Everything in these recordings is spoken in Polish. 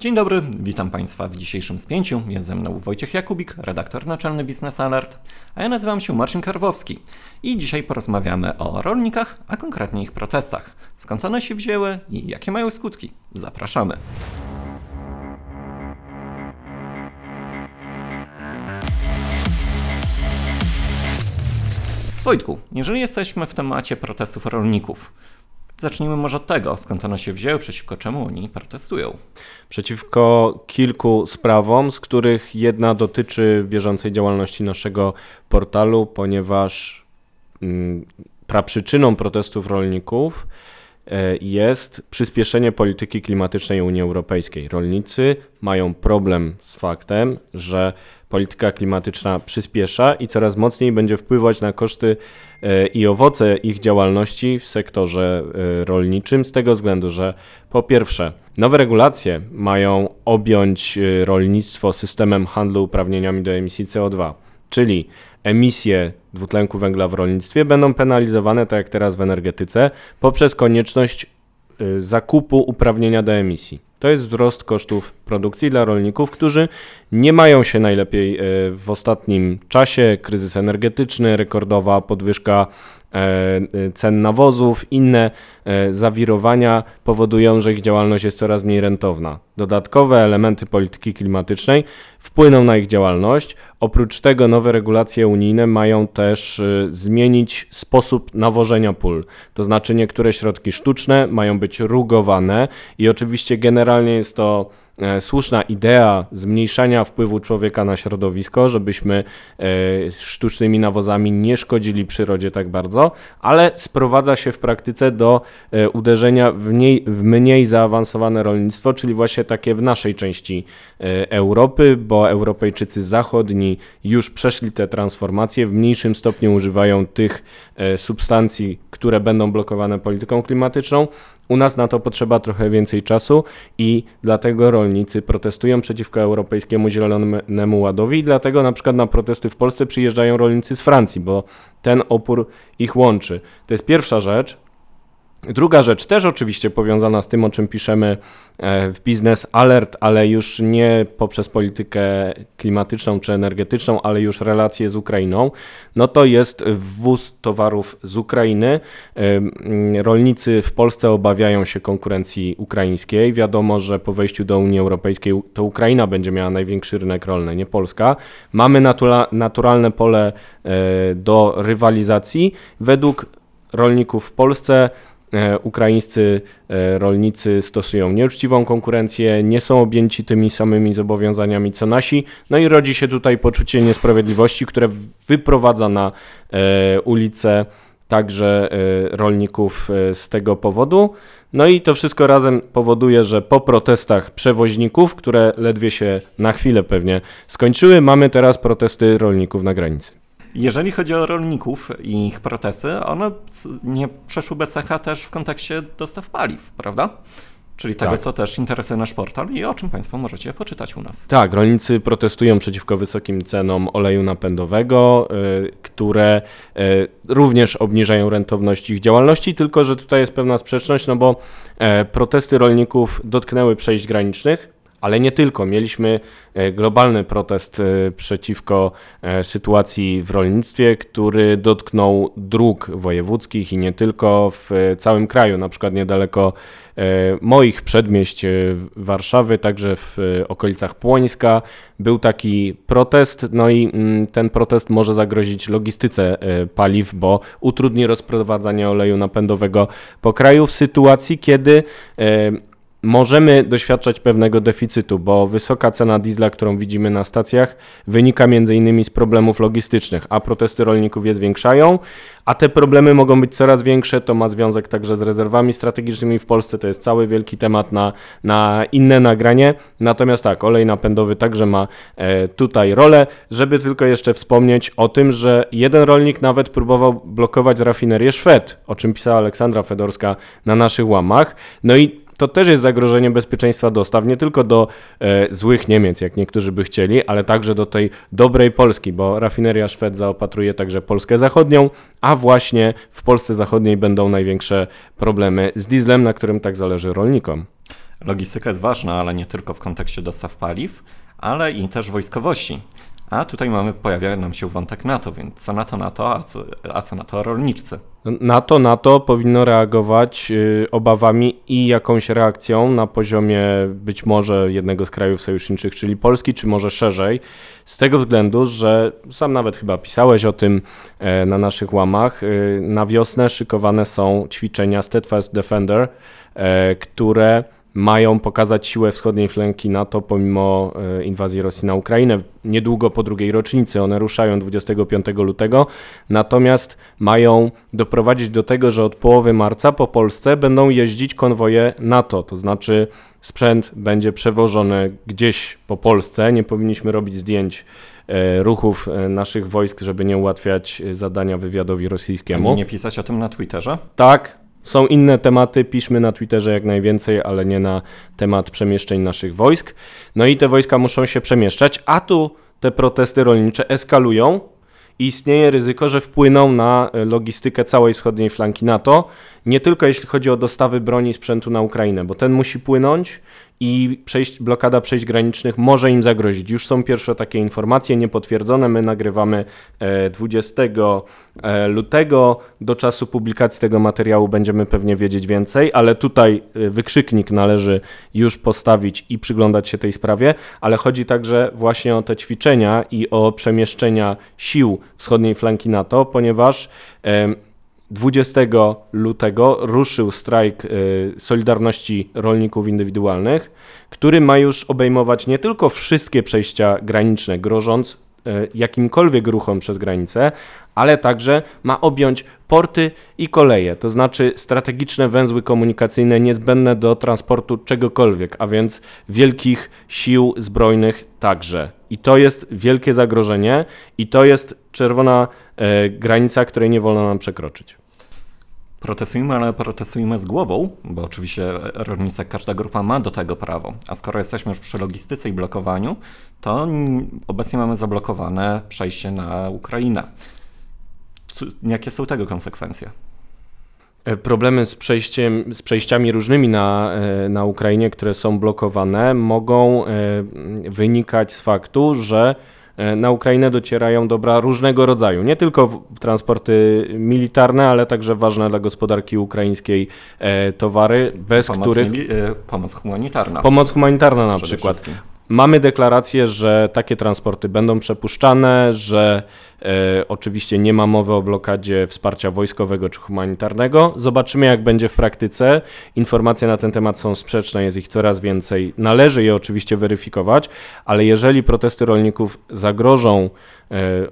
Dzień dobry, witam Państwa w dzisiejszym spięciu. Jest ze mną Wojciech Jakubik, redaktor naczelny Business Alert, a ja nazywam się Marcin Karwowski i dzisiaj porozmawiamy o rolnikach, a konkretnie ich protestach. Skąd one się wzięły i jakie mają skutki? Zapraszamy. Wojtku, jeżeli jesteśmy w temacie protestów rolników, zacznijmy może od tego, skąd one się wzięły, przeciwko czemu oni protestują. Przeciwko kilku sprawom, z których jedna dotyczy bieżącej działalności naszego portalu, ponieważ mm, praprzyczyną protestów rolników e, jest przyspieszenie polityki klimatycznej Unii Europejskiej. Rolnicy mają problem z faktem, że polityka klimatyczna przyspiesza i coraz mocniej będzie wpływać na koszty e, i owoce ich działalności w sektorze e, rolniczym, z tego względu, że po pierwsze, nowe regulacje mają objąć e, rolnictwo systemem handlu uprawnieniami do emisji CO2, czyli emisje dwutlenku węgla w rolnictwie będą penalizowane, tak jak teraz w energetyce, poprzez konieczność zakupu uprawnienia do emisji. To jest wzrost kosztów produkcji dla rolników, którzy nie mają się najlepiej e, w ostatnim czasie. Kryzys energetyczny, rekordowa podwyżka e, e, cen nawozów, inne zawirowania powodują, że ich działalność jest coraz mniej rentowna. Dodatkowe elementy polityki klimatycznej wpłyną na ich działalność. Oprócz tego nowe regulacje unijne mają też zmienić sposób nawożenia pól. To znaczy niektóre środki sztuczne mają być rugowane i oczywiście generalnie jest to słuszna idea zmniejszania wpływu człowieka na środowisko, żebyśmy e, sztucznymi nawozami nie szkodzili przyrodzie tak bardzo, ale sprowadza się w praktyce do e, uderzenia w, mniej, w mniej zaawansowane rolnictwo, czyli właśnie takie w naszej części Europy, bo Europejczycy zachodni już przeszli te transformacje, w mniejszym stopniu używają tych substancji, które będą blokowane polityką klimatyczną, u nas na to potrzeba trochę więcej czasu i dlatego rolnicy protestują przeciwko Europejskiemu Zielonemu Ładowi i dlatego na przykład na protesty w Polsce przyjeżdżają rolnicy z Francji, bo ten opór ich łączy. To jest pierwsza rzecz. Druga rzecz, też oczywiście powiązana z tym, o czym piszemy e, w Business Alert, ale już nie poprzez politykę klimatyczną czy energetyczną, ale już relacje z Ukrainą, no to jest wwóz towarów z Ukrainy. Rolnicy w Polsce obawiają się konkurencji ukraińskiej. Wiadomo, że po wejściu do Unii Europejskiej to Ukraina będzie miała największy rynek rolny, nie Polska. Mamy naturalne pole e, do rywalizacji. Według rolników w Polsce ukraińscy e, rolnicy stosują nieuczciwą konkurencję, nie są objęci tymi samymi zobowiązaniami co nasi, no i rodzi się tutaj poczucie niesprawiedliwości, które wyprowadza na e, ulicę także rolników z tego powodu. No i to wszystko razem powoduje, że po protestach przewoźników, które ledwie się na chwilę pewnie skończyły, mamy teraz protesty rolników na granicy. Jeżeli chodzi o rolników i ich protesty, one nie przeszły bez echa też w kontekście dostaw paliw, prawda? Czyli tego, tak. co też interesuje nasz portal i o czym Państwo możecie poczytać u nas. Tak, rolnicy protestują przeciwko wysokim cenom oleju napędowego, y, które y, również obniżają rentowność ich działalności, tylko że tutaj jest pewna sprzeczność, no bo y, protesty rolników dotknęły przejść granicznych, ale nie tylko. Mieliśmy e, globalny protest e, przeciwko e, sytuacji w rolnictwie, który dotknął dróg wojewódzkich i nie tylko w całym kraju, na przykład niedaleko moich przedmieść Warszawy, także w okolicach Płońska był taki protest, no i mm, ten protest może zagrozić logistyce paliw, bo utrudni rozprowadzanie oleju napędowego po kraju w sytuacji, kiedy możemy doświadczać pewnego deficytu, bo wysoka cena diesla, którą widzimy na stacjach, wynika m.in. z problemów logistycznych, a protesty rolników je zwiększają, a te problemy mogą być coraz większe. To ma związek także z rezerwami strategicznymi w Polsce. To jest cały wielki temat na, na inne nagranie. Natomiast tak, olej napędowy także ma e, tutaj rolę, żeby tylko jeszcze wspomnieć o tym, że jeden rolnik nawet próbował blokować rafinerię Szwed, o czym pisała Aleksandra Fedorska na naszych łamach. No i to też jest zagrożenie bezpieczeństwa dostaw, nie tylko do e, złych Niemiec, jak niektórzy by chcieli, ale także do tej dobrej Polski, bo rafineria Szwed zaopatruje także Polskę Zachodnią, a właśnie w Polsce Zachodniej będą największe problemy z dieslem, na którym tak zależy rolnikom. Logistyka jest ważna, ale nie tylko w kontekście dostaw paliw, ale i też wojskowości. A tutaj mamy, pojawia nam się wątek NATO, więc co na to NATO, a co, a co na to rolniczcy? NATO, NATO powinno reagować y, obawami i jakąś reakcją na poziomie być może jednego z krajów sojuszniczych, czyli Polski, czy może szerzej, z tego względu, że sam nawet chyba pisałeś o tym e, na naszych łamach, y, na wiosnę szykowane są ćwiczenia Steadfast Defender, e, które mają pokazać siłę wschodniej flanki NATO pomimo e, inwazji Rosji na Ukrainę. Niedługo po drugiej rocznicy one ruszają 25 lutego, natomiast mają doprowadzić do tego, że od połowy marca po Polsce będą jeździć konwoje NATO, to znaczy sprzęt będzie przewożony gdzieś po Polsce. Nie powinniśmy robić zdjęć e, ruchów e, naszych wojsk, żeby nie ułatwiać zadania wywiadowi rosyjskiemu. Nie pisać o tym na Twitterze? Tak, są inne tematy, piszmy na Twitterze jak najwięcej, ale nie na temat przemieszczeń naszych wojsk. No i te wojska muszą się przemieszczać, a tu te protesty rolnicze eskalują. I istnieje ryzyko, że wpłyną na e, logistykę całej wschodniej flanki NATO, nie tylko jeśli chodzi o dostawy broni i sprzętu na Ukrainę, bo ten musi płynąć i przejść, blokada przejść granicznych może im zagrozić. Już są pierwsze takie informacje niepotwierdzone. My nagrywamy 20 e, e, lutego. Do czasu publikacji tego materiału będziemy pewnie wiedzieć więcej, ale tutaj e, wykrzyknik należy już postawić i przyglądać się tej sprawie, ale chodzi także właśnie o te ćwiczenia i o przemieszczenia sił wschodniej flanki NATO, ponieważ 20 lutego ruszył strajk y, Solidarności Rolników Indywidualnych, który ma już obejmować nie tylko wszystkie przejścia graniczne, grożąc y, jakimkolwiek ruchom przez granicę, ale także ma objąć porty i koleje, to znaczy strategiczne węzły komunikacyjne niezbędne do transportu czegokolwiek, a więc wielkich sił zbrojnych także. I to jest wielkie zagrożenie, i to jest czerwona e, granica, której nie wolno nam przekroczyć. Protestujmy, ale protestujmy z głową, bo oczywiście rolnicy, każda grupa ma do tego prawo. A skoro jesteśmy już przy logistyce i blokowaniu, to obecnie mamy zablokowane przejście na Ukrainę. Jakie są tego konsekwencje? E, problemy z, przejściem, z przejściami różnymi na, e, na Ukrainie, które są blokowane, mogą e, wynikać z faktu, że na Ukrainę docierają dobra różnego rodzaju. Nie tylko transporty militarne, ale także ważne dla gospodarki ukraińskiej towary, bez pomoc których. Mili- pomoc humanitarna. Pomoc humanitarna na przykład. Mamy deklarację, że takie transporty będą przepuszczane, że e, oczywiście nie ma mowy o blokadzie wsparcia wojskowego czy humanitarnego. Zobaczymy, jak będzie w praktyce. Informacje na ten temat są sprzeczne, jest ich coraz więcej. Należy je oczywiście weryfikować, ale jeżeli protesty rolników zagrożą e,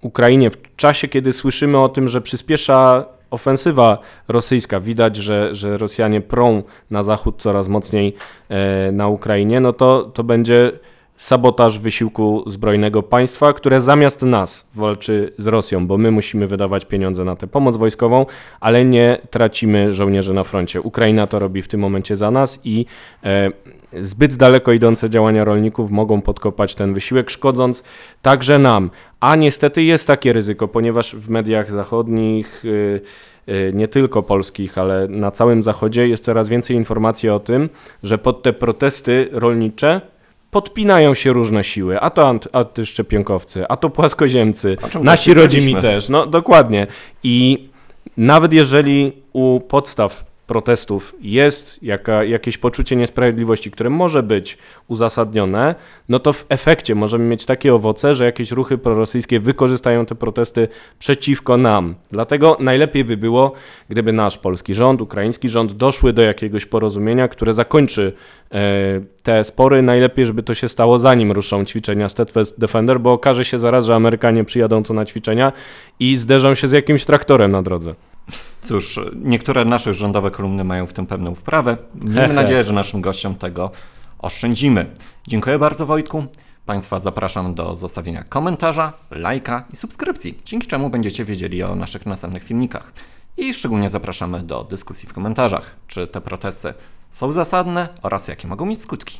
Ukrainie w czasie, kiedy słyszymy o tym, że przyspiesza ofensywa rosyjska, widać, że, że Rosjanie prą na zachód coraz mocniej e, na Ukrainie, no to, to będzie sabotaż wysiłku zbrojnego państwa, które zamiast nas walczy z Rosją, bo my musimy wydawać pieniądze na tę pomoc wojskową, ale nie tracimy żołnierzy na froncie. Ukraina to robi w tym momencie za nas i e, zbyt daleko idące działania rolników mogą podkopać ten wysiłek, szkodząc także nam. A niestety jest takie ryzyko, ponieważ w mediach zachodnich, y, y, nie tylko polskich, ale na całym zachodzie jest coraz więcej informacji o tym, że pod te protesty rolnicze podpinają się różne siły, a to antyszczepionkowcy, a to płaskoziemcy, nasi rodzimi też, no dokładnie. I nawet jeżeli u podstaw protestów jest jaka, jakieś poczucie niesprawiedliwości, które może być uzasadnione, no to w efekcie możemy mieć takie owoce, że jakieś ruchy prorosyjskie wykorzystają te protesty przeciwko nam. Dlatego najlepiej by było, gdyby nasz polski rząd, ukraiński rząd doszły do jakiegoś porozumienia, które zakończy e, te spory. Najlepiej, żeby to się stało zanim ruszą ćwiczenia Steadfast Defender, bo okaże się zaraz, że Amerykanie przyjadą tu na ćwiczenia i zderzą się z jakimś traktorem na drodze. Cóż, niektóre nasze rządowe kolumny mają w tym pewną wprawę. Miejmy nadzieję, że naszym gościom tego oszczędzimy. Dziękuję bardzo Wojtku. Państwa zapraszam do zostawienia komentarza, lajka i subskrypcji, dzięki czemu będziecie wiedzieli o naszych następnych filmikach. I szczególnie zapraszamy do dyskusji w komentarzach, czy te protesty są zasadne oraz jakie mogą mieć skutki.